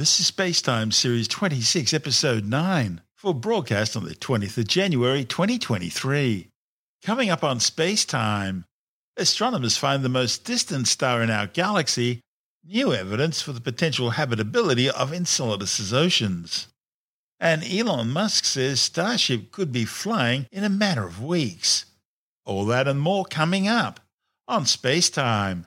This is Spacetime Series 26, Episode 9, for broadcast on the 20th of January 2023. Coming up on Spacetime, astronomers find the most distant star in our galaxy, new evidence for the potential habitability of Enceladus's oceans. And Elon Musk says Starship could be flying in a matter of weeks. All that and more coming up on Spacetime.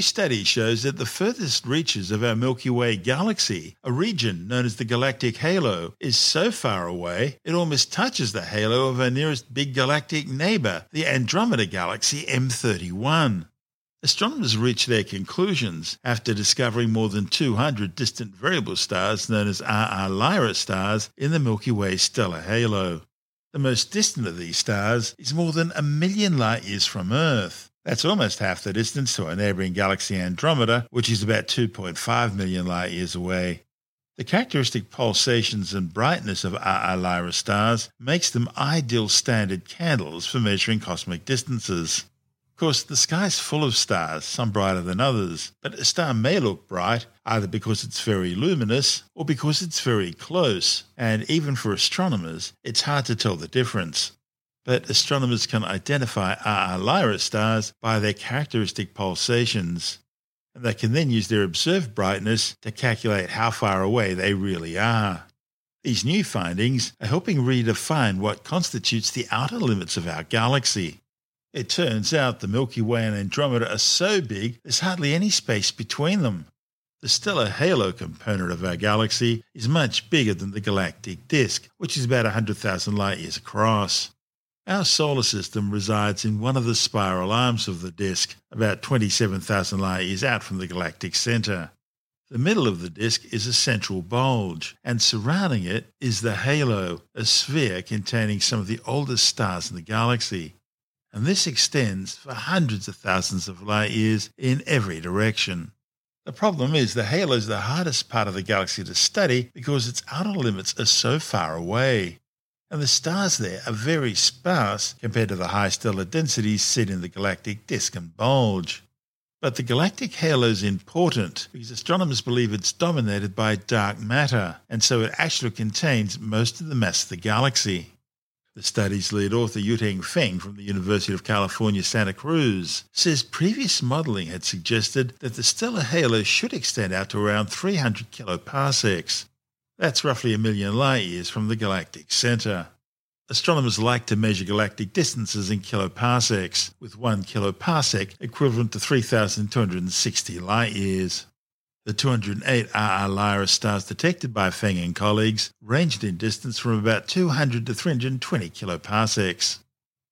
Study shows that the furthest reaches of our Milky Way galaxy, a region known as the galactic halo, is so far away it almost touches the halo of our nearest big galactic neighbour, the Andromeda Galaxy M31. Astronomers reached their conclusions after discovering more than 200 distant variable stars known as RR Lyrae stars in the Milky Way stellar halo. The most distant of these stars is more than a million light years from Earth. That's almost half the distance to our neighbouring galaxy Andromeda, which is about 2.5 million light years away. The characteristic pulsations and brightness of RR Lyrae stars makes them ideal standard candles for measuring cosmic distances. Of course, the sky's full of stars, some brighter than others, but a star may look bright either because it's very luminous or because it's very close, and even for astronomers, it's hard to tell the difference but astronomers can identify RR Lyrae stars by their characteristic pulsations, and they can then use their observed brightness to calculate how far away they really are. These new findings are helping redefine what constitutes the outer limits of our galaxy. It turns out the Milky Way and Andromeda are so big there's hardly any space between them. The stellar halo component of our galaxy is much bigger than the galactic disk, which is about 100,000 light years across. Our solar system resides in one of the spiral arms of the disk, about 27,000 light years out from the galactic center. The middle of the disk is a central bulge, and surrounding it is the halo, a sphere containing some of the oldest stars in the galaxy. And this extends for hundreds of thousands of light years in every direction. The problem is the halo is the hardest part of the galaxy to study because its outer limits are so far away and the stars there are very sparse compared to the high stellar densities seen in the galactic disk and bulge. But the galactic halo is important because astronomers believe it's dominated by dark matter, and so it actually contains most of the mass of the galaxy. The study's lead author Yuteng Feng from the University of California, Santa Cruz, says previous modelling had suggested that the stellar halo should extend out to around 300 kiloparsecs, that's roughly a million light years from the galactic centre. Astronomers like to measure galactic distances in kiloparsecs, with one kiloparsec equivalent to 3,260 light years. The 208 RR Lyrae stars detected by Feng and colleagues ranged in distance from about 200 to 320 kiloparsecs,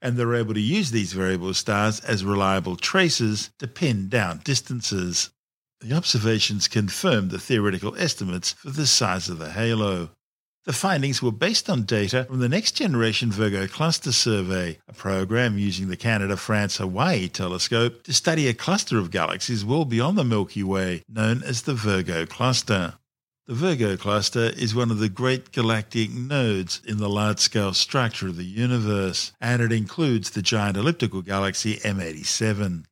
and they're able to use these variable stars as reliable traces to pin down distances. The observations confirmed the theoretical estimates for the size of the halo. The findings were based on data from the Next Generation Virgo Cluster Survey, a program using the Canada France Hawaii telescope to study a cluster of galaxies well beyond the Milky Way, known as the Virgo Cluster. The Virgo Cluster is one of the great galactic nodes in the large scale structure of the universe, and it includes the giant elliptical galaxy M87.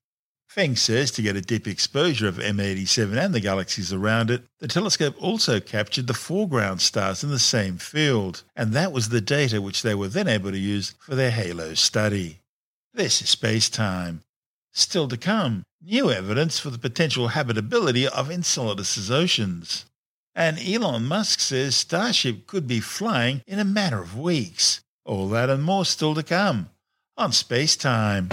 Feng says to get a deep exposure of M87 and the galaxies around it, the telescope also captured the foreground stars in the same field, and that was the data which they were then able to use for their HALO study. This is space time. Still to come, new evidence for the potential habitability of Enceladus's oceans. And Elon Musk says Starship could be flying in a matter of weeks. All that and more still to come on Space Time.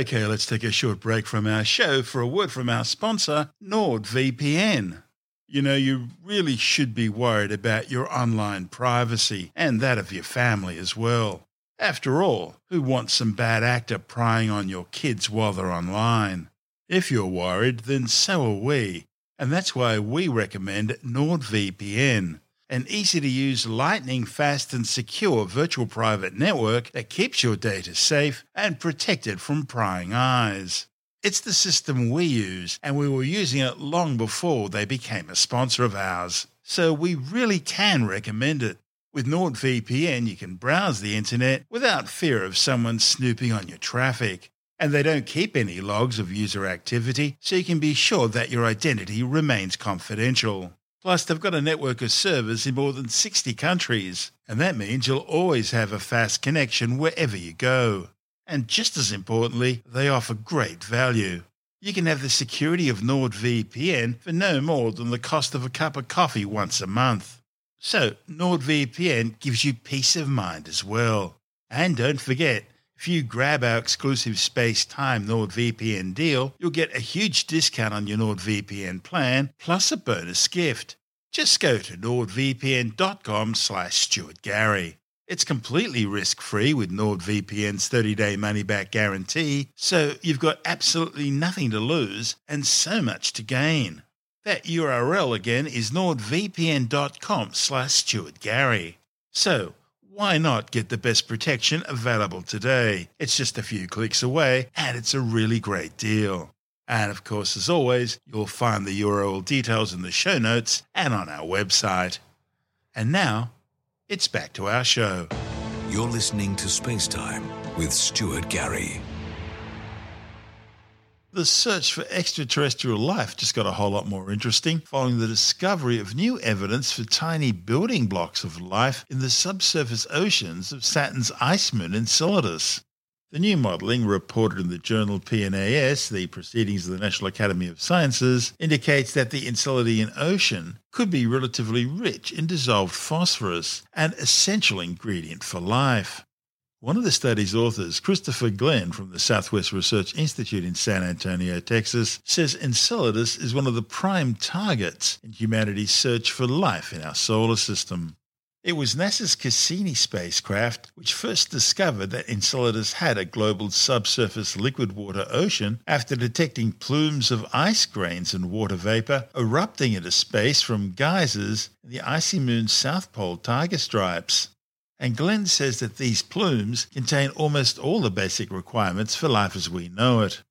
Okay, let's take a short break from our show for a word from our sponsor, NordVPN. You know, you really should be worried about your online privacy and that of your family as well. After all, who wants some bad actor prying on your kids while they're online? If you're worried, then so are we. And that's why we recommend NordVPN, an easy to use, lightning fast, and secure virtual private network that keeps your data safe and protected from prying eyes. It's the system we use, and we were using it long before they became a sponsor of ours. So we really can recommend it. With NordVPN, you can browse the internet without fear of someone snooping on your traffic. And they don't keep any logs of user activity, so you can be sure that your identity remains confidential. Plus, they've got a network of servers in more than 60 countries, and that means you'll always have a fast connection wherever you go. And just as importantly, they offer great value. You can have the security of NordVPN for no more than the cost of a cup of coffee once a month. So, NordVPN gives you peace of mind as well. And don't forget, if you grab our exclusive Space Time NordVPN deal, you'll get a huge discount on your NordVPN plan plus a bonus gift. Just go to nordvpn.com slash stuartgary. It's completely risk-free with NordVPN's 30-day money-back guarantee, so you've got absolutely nothing to lose and so much to gain. That URL again is nordvpn.com slash stuartgary. So, why not get the best protection available today? It's just a few clicks away and it's a really great deal. And of course, as always, you'll find the URL details in the show notes and on our website. And now, it's back to our show. You're listening to Spacetime with Stuart Gary. The search for extraterrestrial life just got a whole lot more interesting following the discovery of new evidence for tiny building blocks of life in the subsurface oceans of Saturn's ice moon Enceladus. The new modelling, reported in the journal PNAS, the Proceedings of the National Academy of Sciences, indicates that the Enceladian Ocean could be relatively rich in dissolved phosphorus, an essential ingredient for life. One of the study's authors, Christopher Glenn from the Southwest Research Institute in San Antonio, Texas, says Enceladus is one of the prime targets in humanity's search for life in our solar system. It was NASA's Cassini spacecraft which first discovered that Enceladus had a global subsurface liquid water ocean after detecting plumes of ice grains and water vapor erupting into space from geysers in the icy moon's south pole tiger stripes. And Glenn says that these plumes contain almost all the basic requirements for life as we know it.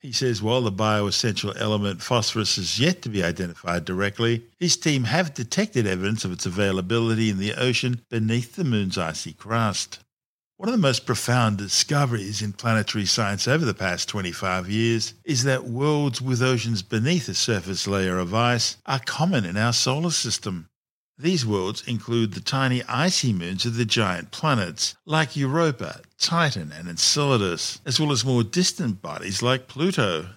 He says while the bioessential element phosphorus is yet to be identified directly, his team have detected evidence of its availability in the ocean beneath the moon's icy crust. One of the most profound discoveries in planetary science over the past 25 years is that worlds with oceans beneath a surface layer of ice are common in our solar system. These worlds include the tiny icy moons of the giant planets like Europa, Titan, and Enceladus, as well as more distant bodies like Pluto.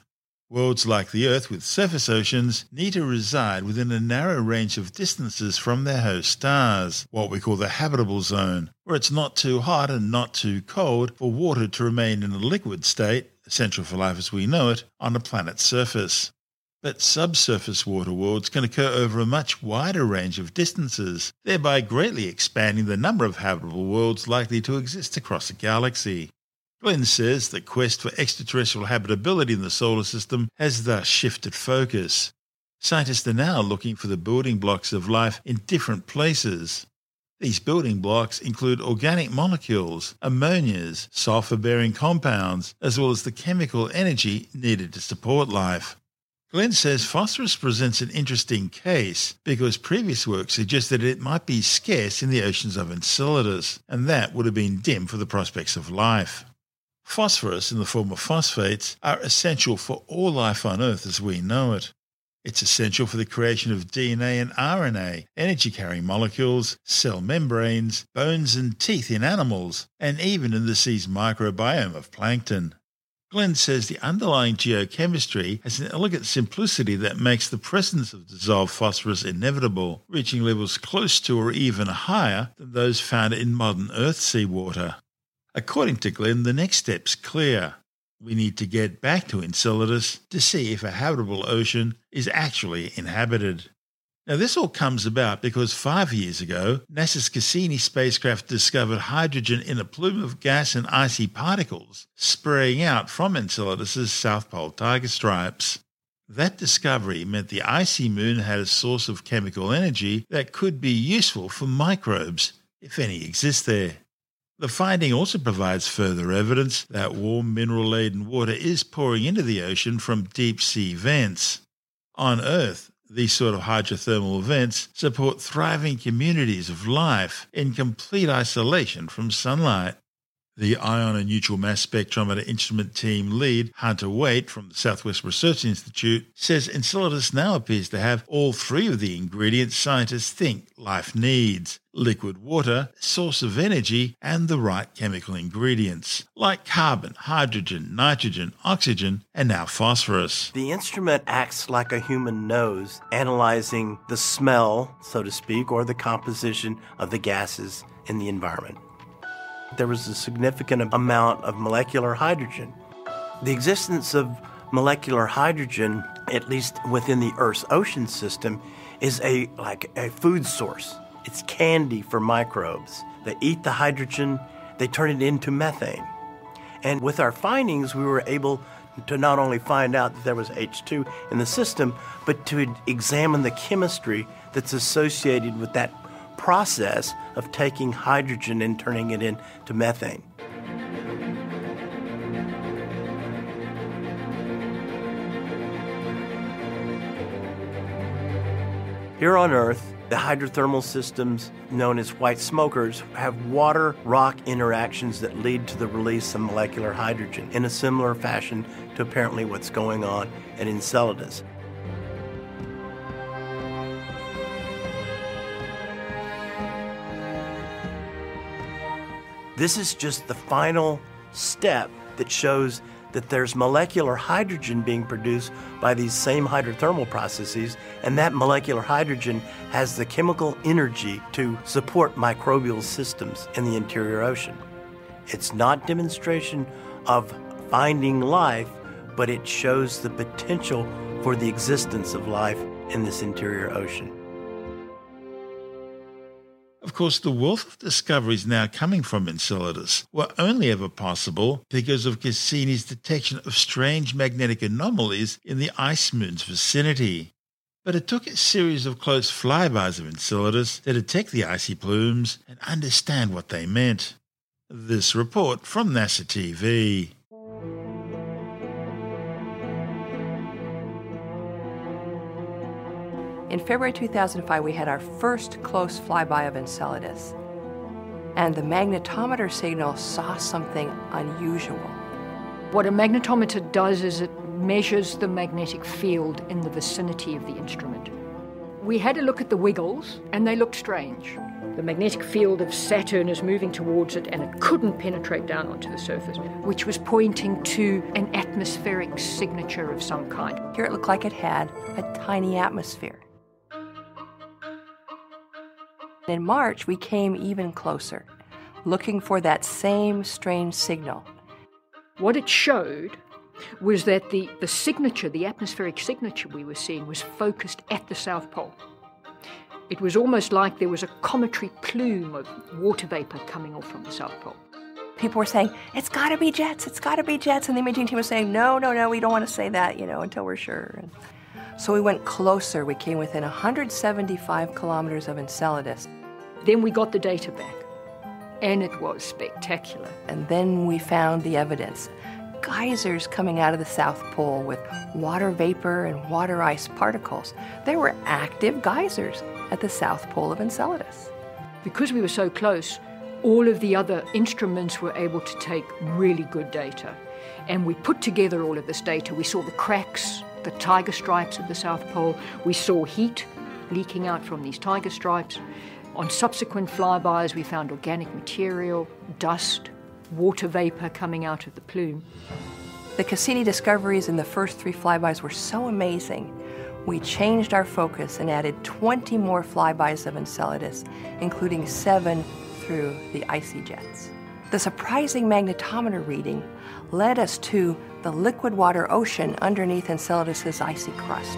Worlds like the Earth with surface oceans need to reside within a narrow range of distances from their host stars, what we call the habitable zone, where it's not too hot and not too cold for water to remain in a liquid state, essential for life as we know it, on a planet's surface. But subsurface water worlds can occur over a much wider range of distances, thereby greatly expanding the number of habitable worlds likely to exist across a galaxy. Glenn says the quest for extraterrestrial habitability in the solar system has thus shifted focus. Scientists are now looking for the building blocks of life in different places. These building blocks include organic molecules, ammonias, sulfur bearing compounds, as well as the chemical energy needed to support life. Glenn says phosphorus presents an interesting case because previous work suggested it might be scarce in the oceans of Enceladus, and that would have been dim for the prospects of life. Phosphorus, in the form of phosphates, are essential for all life on Earth as we know it. It's essential for the creation of DNA and RNA, energy carrying molecules, cell membranes, bones, and teeth in animals, and even in the sea's microbiome of plankton. Glenn says the underlying geochemistry has an elegant simplicity that makes the presence of dissolved phosphorus inevitable, reaching levels close to or even higher than those found in modern Earth seawater. According to Glenn, the next step's clear. We need to get back to Enceladus to see if a habitable ocean is actually inhabited. Now, this all comes about because five years ago, NASA's Cassini spacecraft discovered hydrogen in a plume of gas and icy particles spraying out from Enceladus's South Pole tiger stripes. That discovery meant the icy moon had a source of chemical energy that could be useful for microbes, if any exist there. The finding also provides further evidence that warm mineral laden water is pouring into the ocean from deep sea vents. On Earth, these sort of hydrothermal events support thriving communities of life in complete isolation from sunlight. The Ion and Neutral Mass Spectrometer Instrument Team lead, Hunter Waite from the Southwest Research Institute, says Enceladus now appears to have all three of the ingredients scientists think life needs liquid water, source of energy, and the right chemical ingredients, like carbon, hydrogen, nitrogen, oxygen, and now phosphorus. The instrument acts like a human nose, analyzing the smell, so to speak, or the composition of the gases in the environment there was a significant amount of molecular hydrogen. The existence of molecular hydrogen, at least within the Earth's ocean system, is a like a food source. It's candy for microbes. They eat the hydrogen, they turn it into methane. And with our findings, we were able to not only find out that there was H2 in the system, but to examine the chemistry that's associated with that process of taking hydrogen and turning it into methane. Here on Earth, the hydrothermal systems known as white smokers have water rock interactions that lead to the release of molecular hydrogen in a similar fashion to apparently what's going on at Enceladus. This is just the final step that shows that there's molecular hydrogen being produced by these same hydrothermal processes, and that molecular hydrogen has the chemical energy to support microbial systems in the interior ocean. It's not demonstration of finding life, but it shows the potential for the existence of life in this interior ocean. Of course, the wealth of discoveries now coming from Enceladus were only ever possible because of Cassini's detection of strange magnetic anomalies in the ice moon's vicinity. But it took a series of close flybys of Enceladus to detect the icy plumes and understand what they meant. This report from NASA TV. In February 2005, we had our first close flyby of Enceladus, and the magnetometer signal saw something unusual. What a magnetometer does is it measures the magnetic field in the vicinity of the instrument. We had a look at the wiggles, and they looked strange. The magnetic field of Saturn is moving towards it, and it couldn't penetrate down onto the surface, which was pointing to an atmospheric signature of some kind. Here it looked like it had a tiny atmosphere. In March, we came even closer, looking for that same strange signal. What it showed was that the, the signature, the atmospheric signature we were seeing, was focused at the South Pole. It was almost like there was a cometary plume of water vapor coming off from the South Pole. People were saying, it's got to be jets, it's got to be jets. And the imaging team was saying, no, no, no, we don't want to say that, you know, until we're sure. And so we went closer. We came within 175 kilometers of Enceladus. Then we got the data back, and it was spectacular. And then we found the evidence geysers coming out of the South Pole with water vapor and water ice particles. There were active geysers at the South Pole of Enceladus. Because we were so close, all of the other instruments were able to take really good data. And we put together all of this data. We saw the cracks, the tiger stripes at the South Pole. We saw heat leaking out from these tiger stripes. On subsequent flybys, we found organic material, dust, water vapor coming out of the plume. The Cassini discoveries in the first three flybys were so amazing. We changed our focus and added 20 more flybys of Enceladus, including seven through the icy jets. The surprising magnetometer reading led us to the liquid water ocean underneath Enceladus's icy crust.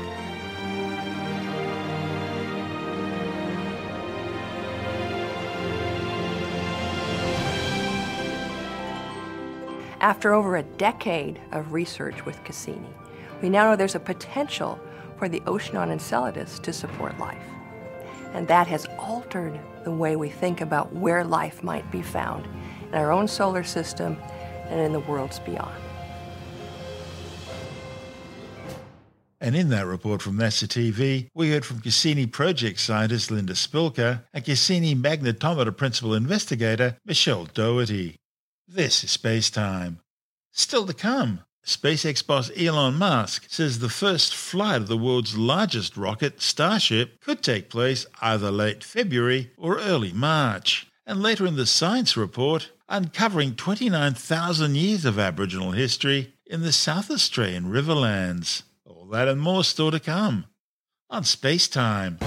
After over a decade of research with Cassini, we now know there's a potential for the ocean on Enceladus to support life. And that has altered the way we think about where life might be found in our own solar system and in the worlds beyond. And in that report from NASA TV, we heard from Cassini project scientist Linda Spilker and Cassini magnetometer principal investigator Michele Dougherty. This is Space Time. Still to come, SpaceX boss Elon Musk says the first flight of the world's largest rocket, Starship, could take place either late February or early March. And later in the science report, uncovering 29,000 years of Aboriginal history in the South Australian Riverlands. All that and more still to come on Space Time.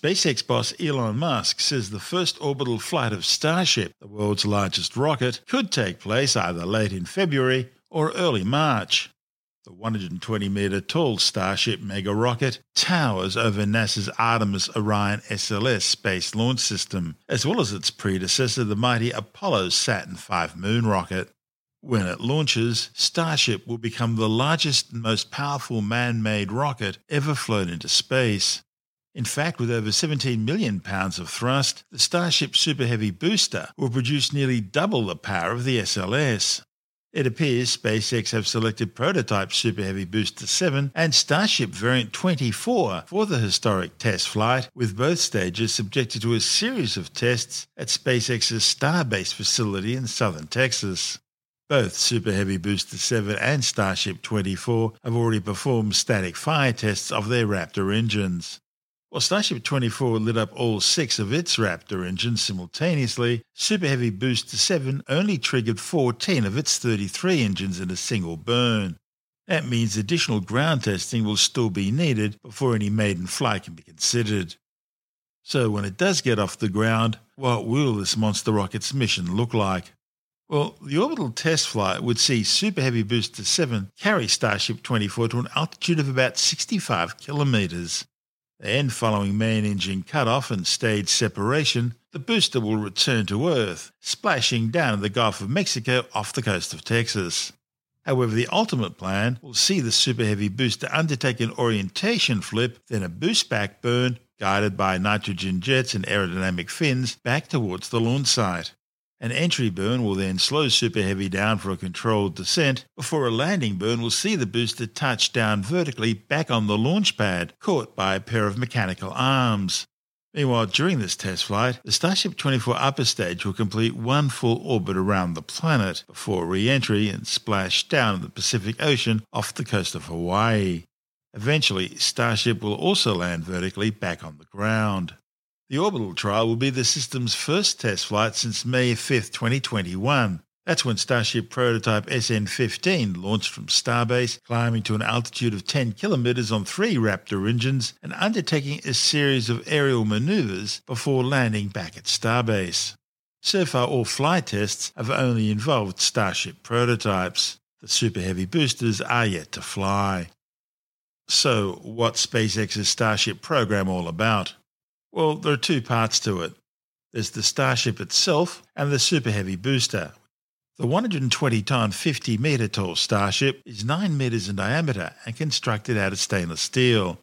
SpaceX boss Elon Musk says the first orbital flight of Starship, the world's largest rocket, could take place either late in February or early March. The 120 metre tall Starship mega rocket towers over NASA's Artemis Orion SLS space launch system, as well as its predecessor, the mighty Apollo Saturn V moon rocket. When it launches, Starship will become the largest and most powerful man made rocket ever flown into space. In fact, with over 17 million pounds of thrust, the Starship Super Heavy booster will produce nearly double the power of the SLS. It appears SpaceX have selected prototype Super Heavy Booster 7 and Starship Variant 24 for the historic test flight, with both stages subjected to a series of tests at SpaceX's Starbase facility in southern Texas. Both Super Heavy Booster 7 and Starship 24 have already performed static fire tests of their Raptor engines. While Starship 24 lit up all six of its Raptor engines simultaneously, Super Heavy Booster 7 only triggered 14 of its 33 engines in a single burn. That means additional ground testing will still be needed before any maiden flight can be considered. So, when it does get off the ground, what will this monster rocket's mission look like? Well, the orbital test flight would see Super Heavy Booster 7 carry Starship 24 to an altitude of about 65 kilometers. Then, following main engine cutoff and stage separation, the booster will return to Earth, splashing down in the Gulf of Mexico off the coast of Texas. However, the ultimate plan will see the Super Heavy booster undertake an orientation flip, then a boost back burn, guided by nitrogen jets and aerodynamic fins, back towards the launch site. An entry burn will then slow Super Heavy down for a controlled descent before a landing burn will see the booster touch down vertically back on the launch pad, caught by a pair of mechanical arms. Meanwhile, during this test flight, the Starship 24 upper stage will complete one full orbit around the planet before re entry and splash down in the Pacific Ocean off the coast of Hawaii. Eventually, Starship will also land vertically back on the ground. The orbital trial will be the system's first test flight since May 5, 2021. That's when Starship prototype SN 15 launched from Starbase, climbing to an altitude of 10 kilometers on three Raptor engines and undertaking a series of aerial maneuvers before landing back at Starbase. So far, all flight tests have only involved Starship prototypes. The Super Heavy boosters are yet to fly. So, what's SpaceX's Starship program all about? Well, there are two parts to it. There's the Starship itself and the Super Heavy booster. The 120 ton 50 metre tall Starship is 9 metres in diameter and constructed out of stainless steel.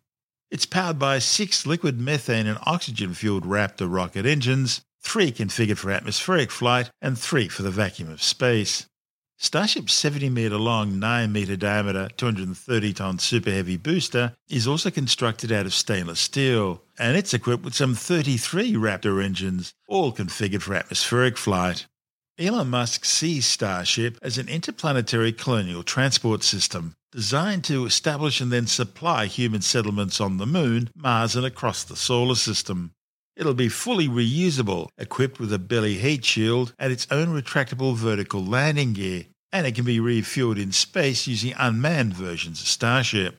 It's powered by six liquid methane and oxygen fueled Raptor rocket engines, three configured for atmospheric flight, and three for the vacuum of space. Starship's 70 metre long, 9 metre diameter, 230 tonne super heavy booster is also constructed out of stainless steel, and it's equipped with some 33 Raptor engines, all configured for atmospheric flight. Elon Musk sees Starship as an interplanetary colonial transport system designed to establish and then supply human settlements on the Moon, Mars, and across the solar system. It'll be fully reusable, equipped with a belly heat shield and its own retractable vertical landing gear, and it can be refueled in space using unmanned versions of Starship.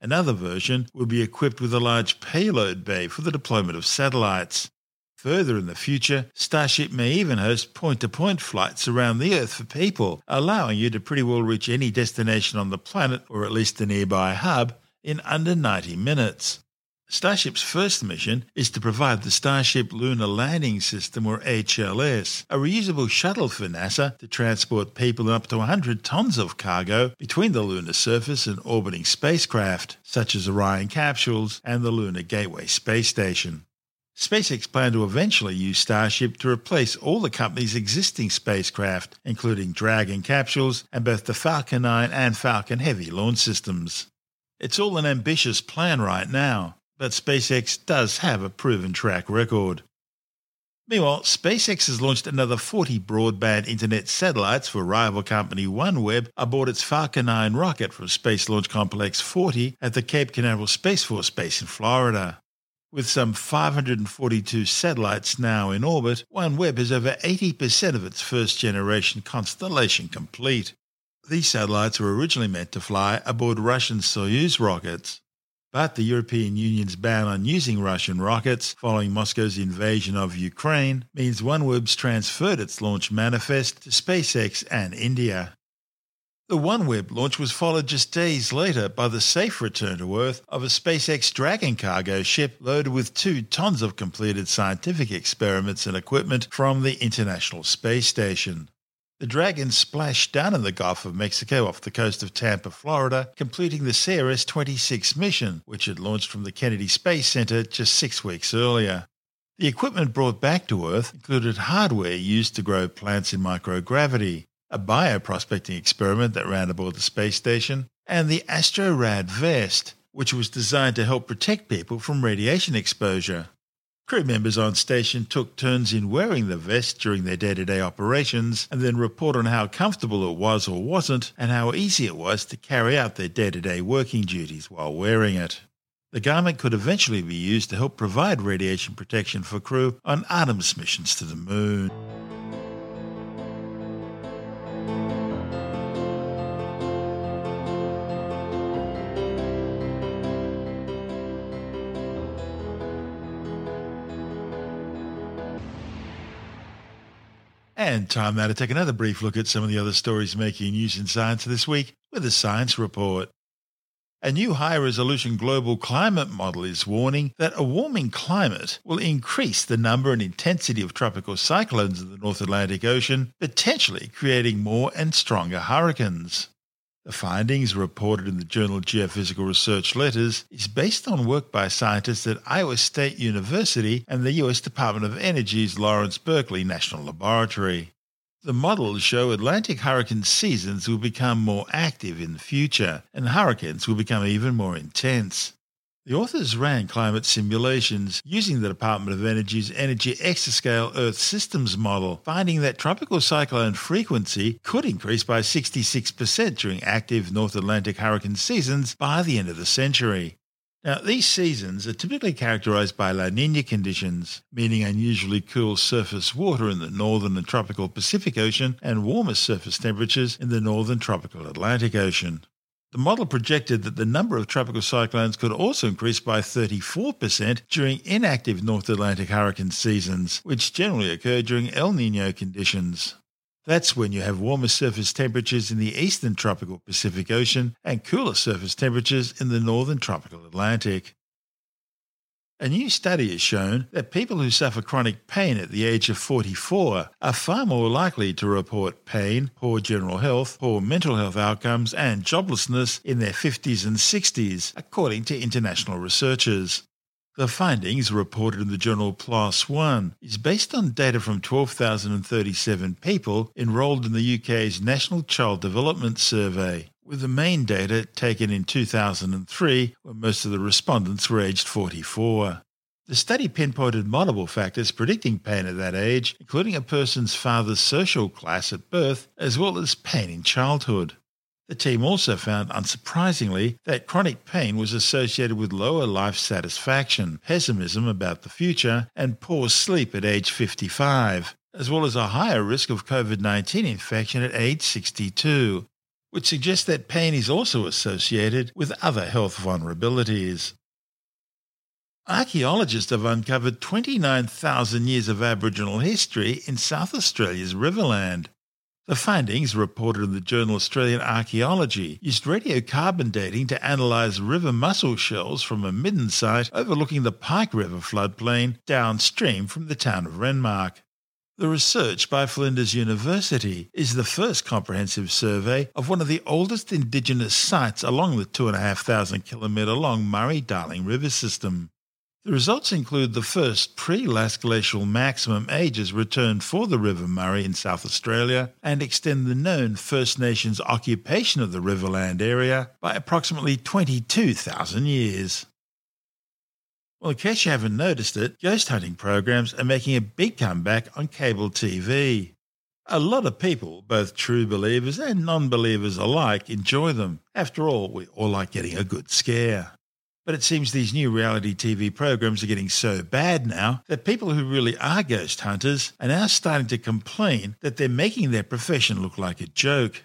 Another version will be equipped with a large payload bay for the deployment of satellites. Further in the future, Starship may even host point to point flights around the Earth for people, allowing you to pretty well reach any destination on the planet, or at least a nearby hub, in under 90 minutes. Starship's first mission is to provide the Starship Lunar Landing System, or HLS, a reusable shuttle for NASA to transport people and up to 100 tons of cargo between the lunar surface and orbiting spacecraft, such as Orion capsules and the Lunar Gateway space station. SpaceX planned to eventually use Starship to replace all the company's existing spacecraft, including Dragon capsules and both the Falcon 9 and Falcon Heavy launch systems. It's all an ambitious plan right now, but SpaceX does have a proven track record. Meanwhile, SpaceX has launched another 40 broadband internet satellites for rival company OneWeb aboard its Falcon 9 rocket from Space Launch Complex 40 at the Cape Canaveral Space Force Base in Florida. With some 542 satellites now in orbit, OneWeb has over 80% of its first generation constellation complete. These satellites were originally meant to fly aboard Russian Soyuz rockets. But the European Union's ban on using Russian rockets following Moscow's invasion of Ukraine means OneWeb's transferred its launch manifest to SpaceX and India. The OneWeb launch was followed just days later by the safe return to Earth of a SpaceX Dragon cargo ship loaded with two tons of completed scientific experiments and equipment from the International Space Station. The Dragon splashed down in the Gulf of Mexico off the coast of Tampa, Florida, completing the CRS 26 mission, which had launched from the Kennedy Space Center just six weeks earlier. The equipment brought back to Earth included hardware used to grow plants in microgravity, a bioprospecting experiment that ran aboard the space station, and the AstroRad vest, which was designed to help protect people from radiation exposure. Crew members on station took turns in wearing the vest during their day to day operations and then report on how comfortable it was or wasn't and how easy it was to carry out their day to day working duties while wearing it. The garment could eventually be used to help provide radiation protection for crew on Artemis missions to the moon. And time now to take another brief look at some of the other stories making news in science this week with a science report. A new high resolution global climate model is warning that a warming climate will increase the number and intensity of tropical cyclones in the North Atlantic Ocean, potentially creating more and stronger hurricanes. The findings, reported in the journal Geophysical Research Letters, is based on work by scientists at Iowa State University and the U.S. Department of Energy's Lawrence Berkeley National Laboratory. The models show Atlantic hurricane seasons will become more active in the future, and hurricanes will become even more intense. The authors ran climate simulations using the Department of Energy's Energy Exascale Earth Systems model, finding that tropical cyclone frequency could increase by 66% during active North Atlantic hurricane seasons by the end of the century. Now, these seasons are typically characterized by La Nina conditions, meaning unusually cool surface water in the northern and tropical Pacific Ocean and warmer surface temperatures in the northern tropical Atlantic Ocean. The model projected that the number of tropical cyclones could also increase by 34% during inactive North Atlantic hurricane seasons, which generally occur during El Nino conditions. That's when you have warmer surface temperatures in the eastern tropical Pacific Ocean and cooler surface temperatures in the northern tropical Atlantic. A new study has shown that people who suffer chronic pain at the age of 44 are far more likely to report pain, poor general health, poor mental health outcomes, and joblessness in their 50s and 60s, according to international researchers. The findings, reported in the journal PLOS One, is based on data from 12,037 people enrolled in the UK's National Child Development Survey with the main data taken in 2003 when most of the respondents were aged 44. The study pinpointed multiple factors predicting pain at that age, including a person's father's social class at birth, as well as pain in childhood. The team also found, unsurprisingly, that chronic pain was associated with lower life satisfaction, pessimism about the future, and poor sleep at age 55, as well as a higher risk of COVID 19 infection at age 62, which suggests that pain is also associated with other health vulnerabilities. Archaeologists have uncovered 29,000 years of Aboriginal history in South Australia's Riverland. The findings, reported in the journal Australian Archaeology, used radiocarbon dating to analyse river mussel shells from a midden site overlooking the Pike River floodplain downstream from the town of Renmark. The research by Flinders University is the first comprehensive survey of one of the oldest Indigenous sites along the 2,500 kilometre long Murray Darling River system. The results include the first pre last glacial maximum ages returned for the River Murray in South Australia and extend the known First Nations occupation of the Riverland area by approximately 22,000 years. Well, in case you haven't noticed it, ghost hunting programs are making a big comeback on cable TV. A lot of people, both true believers and non believers alike, enjoy them. After all, we all like getting a good scare. But it seems these new reality TV programs are getting so bad now that people who really are ghost hunters are now starting to complain that they're making their profession look like a joke.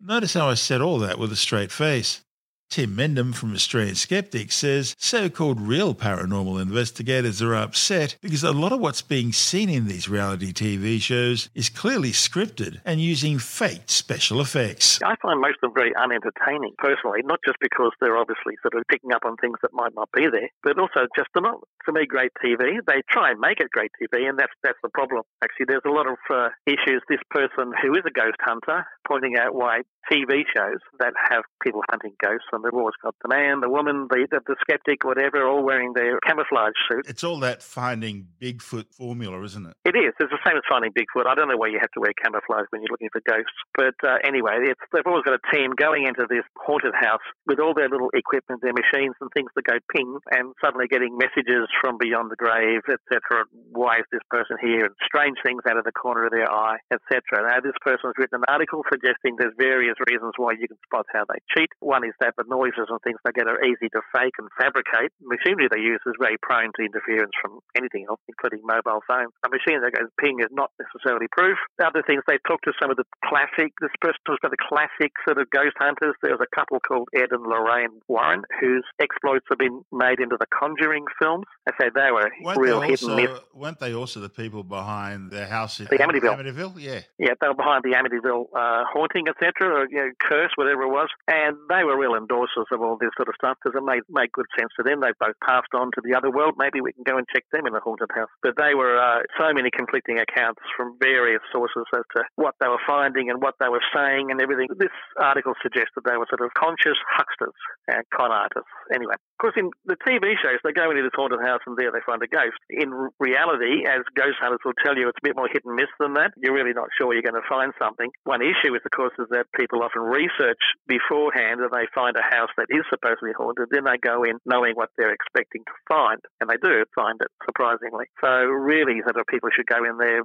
Notice how I said all that with a straight face. Tim Mendham from Australian Skeptics says so called real paranormal investigators are upset because a lot of what's being seen in these reality TV shows is clearly scripted and using fake special effects. I find most of them very unentertaining, personally, not just because they're obviously sort of picking up on things that might not be there, but also just they're not, for me, great TV. They try and make it great TV, and that's, that's the problem. Actually, there's a lot of uh, issues. This person who is a ghost hunter pointing out why TV shows that have people hunting ghosts and they've always got the man, the woman, the, the, the skeptic, whatever, all wearing their camouflage suit. It's all that finding Bigfoot formula, isn't it? It is. It's the same as finding Bigfoot. I don't know why you have to wear camouflage when you're looking for ghosts. But uh, anyway, it's, they've always got a team going into this haunted house with all their little equipment, their machines and things that go ping, and suddenly getting messages from beyond the grave, etc. Why is this person here? And strange things out of the corner of their eye, etc. Now, this person has written an article suggesting there's various reasons why you can spot how they cheat. One is that the noises and things they get are easy to fake and fabricate. The machinery they use is very prone to interference from anything else, including mobile phones. A machine that goes ping is not necessarily proof. The other things, they talk to some of the classic, this person talks about the classic sort of ghost hunters. There's a couple called Ed and Lorraine Warren whose exploits have been made into the Conjuring films. I say they were Weren't real they also, weren't they also the people behind the house in The Amityville. Amityville? Yeah. Yeah, they were behind the Amityville uh, haunting, etc., or you know, curse, whatever it was, and they were real endorsers of all this sort of stuff because it made made good sense to them. They've both passed on to the other world. Maybe we can go and check them in the haunted house. But they were uh, so many conflicting accounts from various sources as to what they were finding and what they were saying and everything. This article suggested they were sort of conscious hucksters and con artists. Anyway, of course, in the TV shows, they go into this haunted house and there they find a ghost. In reality, as ghost hunters will tell you, it's a bit more hit and miss than that. You're really not sure you're going to find something. One issue is, of course, is that people often research beforehand and they find a house that is supposedly haunted. Then they go in knowing what they're expecting to find, and they do find it surprisingly. So really, sort of people should go in there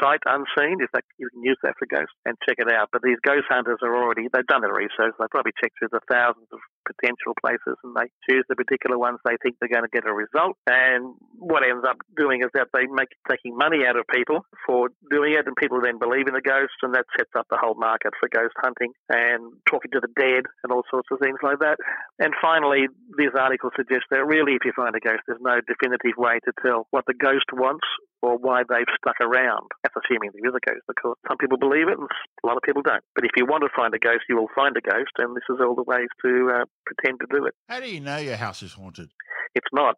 sight unseen, if that, you can use that for ghosts, and check it out. But these ghost hunters are already, they've done their research. They probably checked through the thousands of potential places and they choose the particular ones they think they're going to get a result. And what ends up doing is that they make taking money out of people for doing it, and people then believe in the ghosts, and that sets up the whole market for ghost hunting and talking to the dead and all sorts of things like that. And finally, this article suggests that really, if you find a ghost, there's no definitive way to tell what the ghost wants or why they've stuck around. That's assuming there is a ghost, of course. Some people believe it, and a lot of people don't. But if you want to find a ghost, you will find a ghost, and this is all the ways to uh, pretend to do it. How do you know your house is haunted? It's not.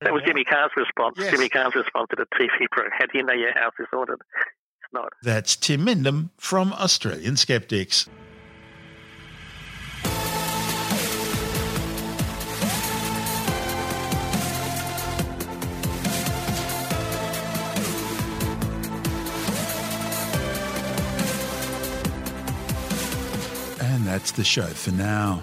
that was Jimmy Carr's response. Yes. Jimmy Carr's response to the TV program. How do you know your house is haunted? It's not. That's Tim Mendham from Australian Skeptics. And that's the show for now.